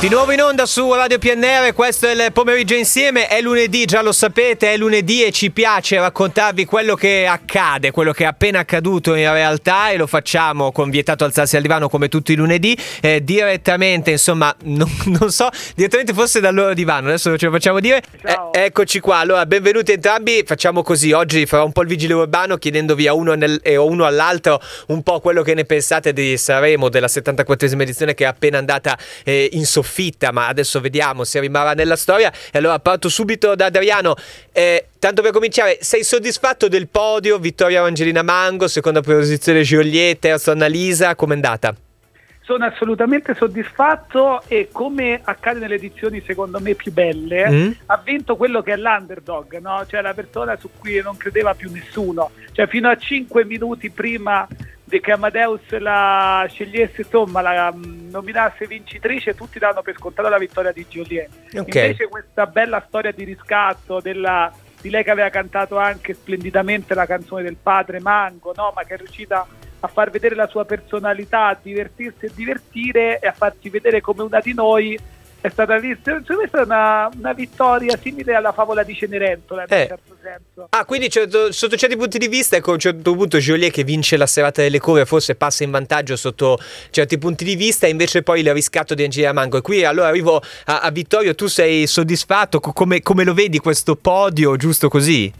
Di nuovo in onda su Radio PNR, questo è il pomeriggio insieme, è lunedì, già lo sapete, è lunedì e ci piace raccontarvi quello che accade, quello che è appena accaduto in realtà e lo facciamo con vietato alzarsi al divano come tutti i lunedì, eh, direttamente, insomma, non, non, so, direttamente forse dal loro divano, adesso ce lo facciamo dire. Eh, eccoci qua, allora benvenuti entrambi, facciamo così, oggi farò un po' il vigile urbano chiedendovi a uno nel, e uno all'altro un po' quello che ne pensate di Sanremo, della 74esima edizione che è appena andata eh, in sofferenza sconfitta, ma adesso vediamo se rimarrà nella storia. E allora parto subito da Adriano. Eh, tanto per cominciare, sei soddisfatto del podio? Vittoria Angelina Mango, seconda posizione Giulietta, terza Annalisa, com'è andata? Sono assolutamente soddisfatto e come accade nelle edizioni secondo me più belle, mm. ha vinto quello che è l'underdog, no? cioè la persona su cui non credeva più nessuno. Cioè fino a 5 minuti prima che Amadeus la scegliesse, insomma, la um, nominasse vincitrice, tutti danno per scontata la vittoria di Joliet. Okay. Invece questa bella storia di riscatto della, di lei che aveva cantato anche splendidamente la canzone del padre Mango, no? ma che è riuscita a far vedere la sua personalità, a divertirsi e divertire e a farci vedere come una di noi è stata vista secondo me è stata una, una, vittoria simile alla favola di Cenerentola in eh. un certo senso ah quindi certo, sotto certi punti di vista ecco a un certo punto Joliet che vince la serata delle cure forse passa in vantaggio sotto certi punti di vista e invece poi il riscatto di Angelina Mango e qui allora arrivo a, a Vittorio tu sei soddisfatto come, come lo vedi questo podio giusto così?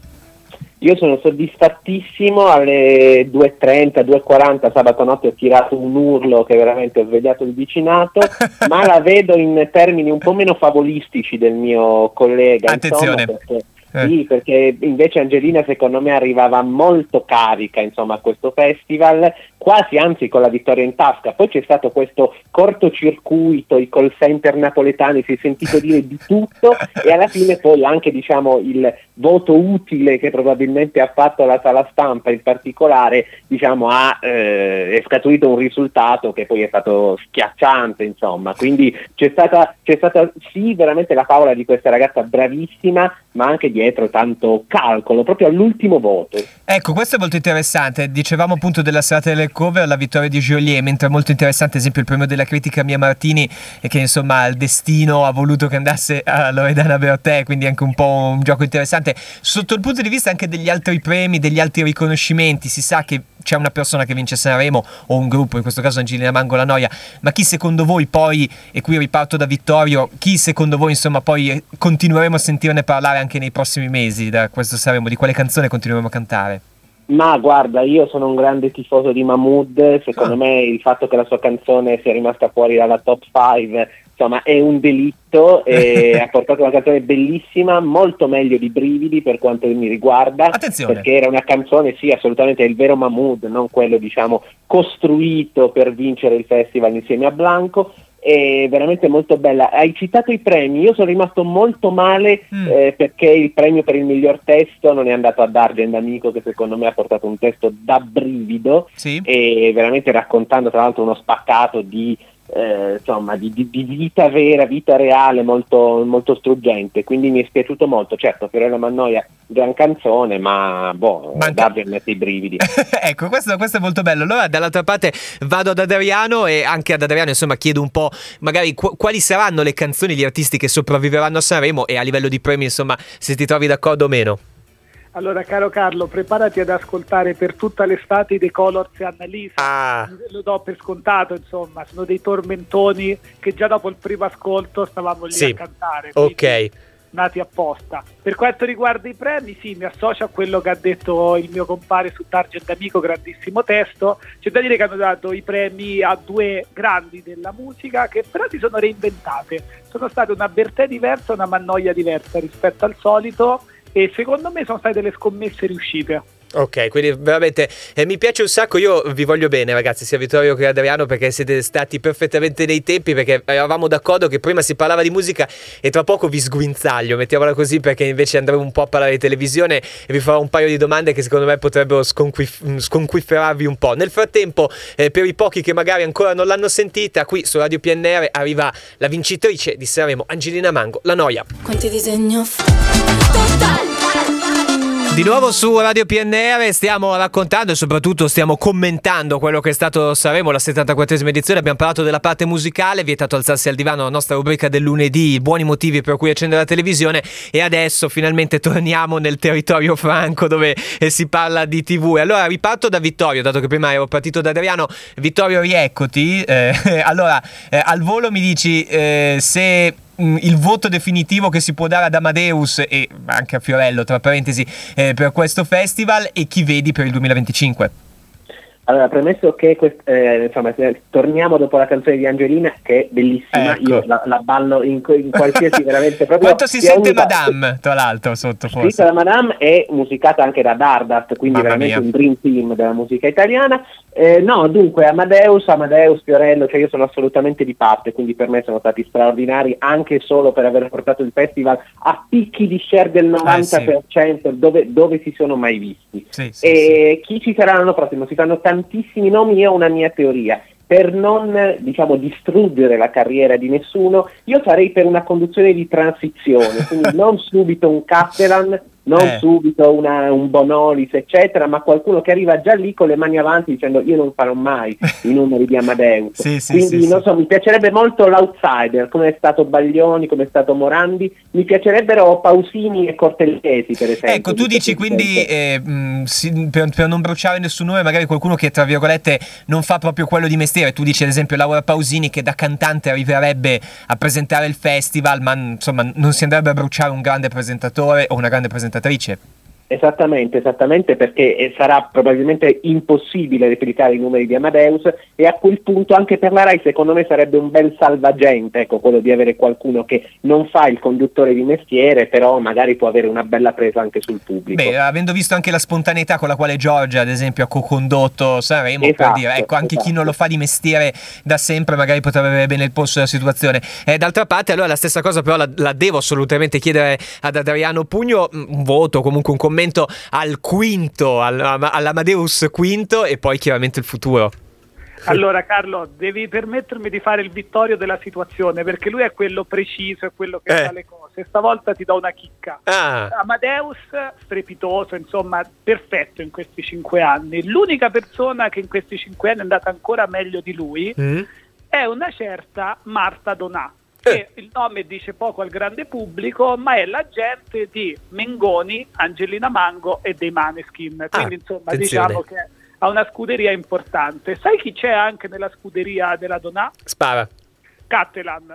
Io sono soddisfattissimo, alle 2.30, 2.40 sabato notte ho tirato un urlo che veramente ho svegliato il vicinato, ma la vedo in termini un po' meno favolistici del mio collega. Attenzione. Insomma, perché eh. Sì, perché invece Angelina secondo me arrivava molto carica insomma, a questo festival, quasi anzi con la vittoria in tasca. Poi c'è stato questo cortocircuito, i call center napoletani, si è sentito dire di tutto e alla fine poi anche diciamo, il voto utile che probabilmente ha fatto la sala stampa in particolare diciamo, ha eh, scaturito un risultato che poi è stato schiacciante. Insomma. Quindi c'è stata, c'è stata sì veramente la favola di questa ragazza bravissima, ma anche di dietro tanto calcolo, proprio all'ultimo voto. Ecco, questo è molto interessante. Dicevamo appunto della serata delle cover, la vittoria di Joliet, mentre è molto interessante, ad esempio, il premio della critica Mia Martini, e che insomma il destino ha voluto che andasse a Loredana Bertè, quindi anche un po' un gioco interessante. Sotto il punto di vista anche degli altri premi, degli altri riconoscimenti, si sa che c'è una persona che vince Sanremo o un gruppo, in questo caso Angelina Mango la Noia, ma chi secondo voi poi, e qui riparto da Vittorio, chi secondo voi insomma poi continueremo a sentirne parlare anche nei prossimi mesi da questo Sanremo, di quale canzone continueremo a cantare? Ma guarda, io sono un grande tifoso di Mahmood, secondo ah. me il fatto che la sua canzone sia rimasta fuori dalla top 5 insomma è un delitto e ha portato una canzone bellissima, molto meglio di Brividi per quanto mi riguarda, Attenzione. perché era una canzone, sì assolutamente è il vero Mahmood, non quello diciamo costruito per vincere il festival insieme a Blanco, è veramente molto bella. Hai citato i premi, io sono rimasto molto male mm. eh, perché il premio per il miglior testo non è andato ad Argent Amico che secondo me ha portato un testo da brivido sì. e veramente raccontando tra l'altro uno spaccato di eh, insomma, di, di, di, vita vera, vita reale molto, molto, struggente, quindi mi è spiaciuto molto. Certo, Fiorella Mannoia, gran canzone, ma boh, Manca... Davide mette i brividi. ecco, questo, questo, è molto bello. Allora, dall'altra parte vado ad Adriano e anche ad Adriano, insomma, chiedo un po' magari qu- quali saranno le canzoni, gli artisti che sopravviveranno a Sanremo e a livello di premi, insomma, se ti trovi d'accordo o meno. Allora, caro Carlo, preparati ad ascoltare per tutta l'estate dei Colors e Annalisa. Ah. Lo do per scontato, insomma, sono dei tormentoni che già dopo il primo ascolto stavamo lì sì. a cantare. Ok. Nati apposta. Per quanto riguarda i premi, sì, mi associo a quello che ha detto il mio compare su Target Amico, grandissimo testo. C'è da dire che hanno dato i premi a due grandi della musica che però si sono reinventate. Sono state una Bertè diversa e una Mannoia diversa rispetto al solito e secondo me sono state delle scommesse riuscite. Ok, quindi veramente eh, mi piace un sacco, io vi voglio bene ragazzi, sia Vittorio che Adriano perché siete stati perfettamente nei tempi perché eravamo d'accordo che prima si parlava di musica e tra poco vi sguinzaglio, mettiamola così perché invece andremo un po' a parlare di televisione e vi farò un paio di domande che secondo me potrebbero sconquif- sconquifferarvi un po'. Nel frattempo, eh, per i pochi che magari ancora non l'hanno sentita, qui su Radio PNR arriva la vincitrice di Sanremo, Angelina Mango, La Noia. Quanti disegno f- Total Di nuovo su Radio PNR stiamo raccontando e soprattutto stiamo commentando quello che è stato Saremo, la 74esima edizione. Abbiamo parlato della parte musicale, vietato alzarsi al divano, la nostra rubrica del lunedì, buoni motivi per cui accendere la televisione. E adesso finalmente torniamo nel territorio franco dove eh, si parla di TV. Allora riparto da Vittorio, dato che prima ero partito da Adriano. Vittorio, rieccoti. Eh, allora, eh, al volo mi dici eh, se il voto definitivo che si può dare ad Amadeus e anche a Fiorello, tra parentesi, eh, per questo festival e chi vedi per il 2025? Allora, premesso che quest- eh, insomma, torniamo dopo la canzone di Angelina, che è bellissima, ecco. io la, la, ballo in, in qualsiasi veramente proprio. Quanto si sente. Madame, tra l'altro, sotto forse? Scritta da Madame è musicata anche da Dardart, quindi Mamma veramente mia. un dream team della musica italiana. Eh, no, dunque, Amadeus, Amadeus, Fiorello, cioè io sono assolutamente di parte, quindi per me sono stati straordinari anche solo per aver portato il festival a picchi di share del 90%, eh, sì. dove, dove, si sono mai visti. Sì, sì, e chi ci sarà l'anno prossimo? Si fanno tanti tantissimi nomi, io ho una mia teoria. Per non diciamo, distruggere la carriera di nessuno, io farei per una conduzione di transizione, quindi non subito un Castellan, non eh. subito una, un Bonolis, eccetera, ma qualcuno che arriva già lì con le mani avanti dicendo io non farò mai i numeri di Amadeus. sì, sì, Quindi, sì, non so, mi piacerebbe molto l'outsider, come è stato Baglioni, come è stato Morandi, mi piacerebbero Pausini e Cortellesi, per esempio. Ecco, tu dici quindi, eh, mh, sì, per, per, non bruciare nessun nome, magari qualcuno che, tra virgolette, non fa proprio quello di mestiere, tu dici ad esempio Laura Pausini che da cantante arriverebbe a presentare il festival, ma insomma non si andrebbe a bruciare un grande presentatore o una grande presentatrice presentatrice. Esattamente, esattamente perché eh, sarà probabilmente impossibile replicare i numeri di Amadeus e a quel punto anche per la RAI secondo me sarebbe un bel salvagente, ecco, quello di avere qualcuno che non fa il conduttore di mestiere, però magari può avere una bella presa anche sul pubblico. Beh, avendo visto anche la spontaneità con la quale Giorgia, ad esempio, ha co-condotto Sanremo, esatto, per dire, ecco, anche esatto. chi non lo fa di mestiere da sempre magari potrebbe avere bene il polso della situazione. Eh, d'altra parte, allora la stessa cosa però la, la devo assolutamente chiedere ad Adriano Pugno, un voto, comunque un commento commento al quinto, all'Amadeus quinto e poi chiaramente il futuro. Allora Carlo, devi permettermi di fare il vittorio della situazione perché lui è quello preciso, è quello che eh. fa le cose. Stavolta ti do una chicca. Ah. Amadeus, strepitoso, insomma, perfetto in questi cinque anni. L'unica persona che in questi cinque anni è andata ancora meglio di lui mm. è una certa Marta Donà che il nome dice poco al grande pubblico, ma è l'agente di Mengoni, Angelina Mango e dei Maneskin. Quindi, ah, insomma, attenzione. diciamo che ha una scuderia importante. Sai chi c'è anche nella scuderia della Donà? Spara. Cattelan.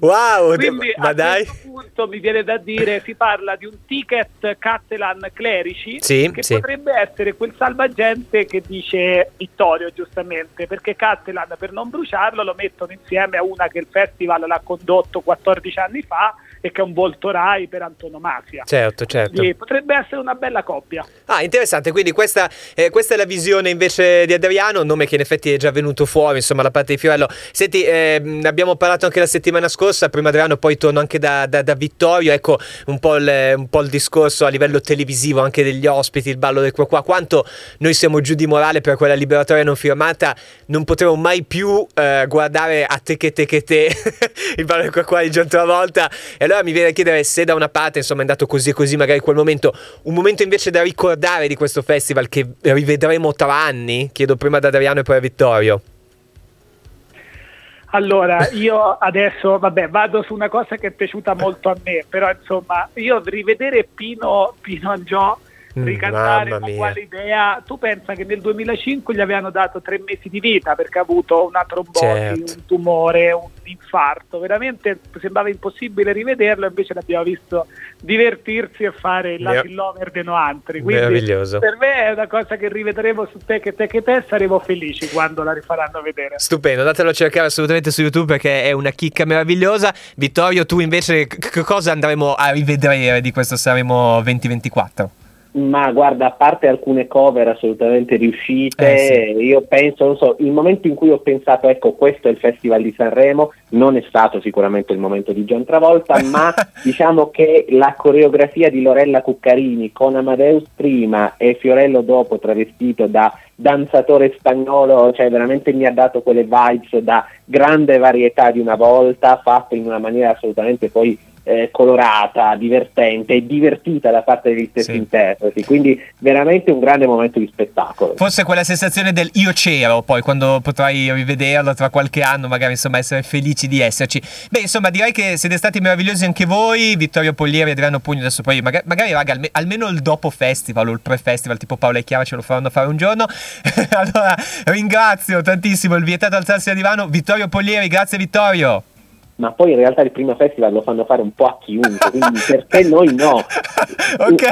wow, Quindi ma dai. Questo mi viene da dire si parla di un ticket Cattelan Clerici sì, che sì. potrebbe essere quel salvagente che dice Vittorio giustamente perché Cattelan per non bruciarlo lo mettono insieme a una che il festival l'ha condotto 14 anni fa e che è un volto Rai per antonomasia. Certo, certo. Quindi potrebbe essere una bella coppia. Ah, interessante, quindi questa, eh, questa, è la visione invece di Adriano, nome che in effetti è già venuto fuori, insomma, la parte di Fiorello. Senti, eh, abbiamo parlato anche la settimana scorsa, prima Adriano, poi torno anche da, da, da Vittorio, ecco un po, il, un po, il, discorso a livello televisivo anche degli ospiti, il ballo del qua qua, quanto noi siamo giù di morale per quella liberatoria non firmata, non potremo mai più eh, guardare a te che te che te il ballo del qua qua di John Travolta e allora mi viene a chiedere se da una parte insomma è andato così e così magari quel momento, un momento invece da ricordare di questo festival che rivedremo tra anni, chiedo prima ad Adriano e poi a Vittorio. Allora, io adesso, vabbè, vado su una cosa che è piaciuta molto a me, però insomma, io rivedere Pino, Pino Mm, ricantare ma quale idea? Tu pensa che nel 2005 gli avevano dato tre mesi di vita perché ha avuto una trombosi certo. un tumore un infarto. Veramente sembrava impossibile rivederlo invece l'abbiamo visto divertirsi e fare il Latin Lover de Noantri. Quindi per me è una cosa che rivedremo su te che te che te saremo felici quando la rifaranno vedere. Stupendo datelo a cercare assolutamente su YouTube perché è una chicca meravigliosa. Vittorio tu invece che cosa andremo a rivedere di questo Saremo 2024? Ma guarda, a parte alcune cover assolutamente riuscite, eh sì. io penso, non so, il momento in cui ho pensato, ecco, questo è il Festival di Sanremo, non è stato sicuramente il momento di John Travolta, ma diciamo che la coreografia di Lorella Cuccarini con Amadeus prima e Fiorello dopo travestito da danzatore spagnolo, cioè veramente mi ha dato quelle vibes da grande varietà di una volta, fatte in una maniera assolutamente poi eh, colorata, divertente e divertita da parte degli stessi sì. interpreti, quindi veramente un grande momento di spettacolo. Forse quella sensazione del io c'ero, poi quando potrai rivederlo tra qualche anno, magari insomma essere felici di esserci. Beh, insomma, direi che siete stati meravigliosi anche voi, Vittorio Pollieri e Adriano Pugno, adesso poi magari, magari raga, alme, almeno il dopo festival o il pre-festival, tipo Paola e Chiara ce lo faranno fare un giorno. allora, ringrazio tantissimo il vietato alzarsi a divano, Vittorio Pollieri, grazie Vittorio ma poi in realtà il primo festival lo fanno fare un po' a chiunque, quindi perché noi no? ok.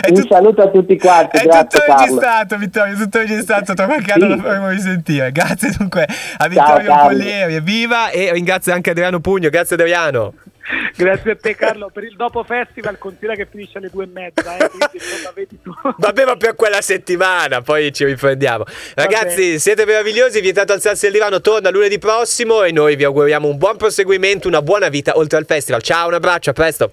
È un tut- saluto a tutti quanti. È grazie, tutto registrato, Vittorio. Tutto registrato. Tra qualche anno lo faremo risentire. Grazie dunque a Vittorio Ciao, Pollieri. Evviva! E ringrazio anche Adriano Pugno. Grazie, Adriano. Grazie a te Carlo, per il dopo festival considera che finisce alle due e mezza, eh, quindi insomma vedi tu. Vabbè ma per quella settimana, poi ci riprendiamo. Ragazzi siete meravigliosi, vietato alzarsi al divano, torna lunedì prossimo e noi vi auguriamo un buon proseguimento, una buona vita oltre al festival. Ciao, un abbraccio, a presto.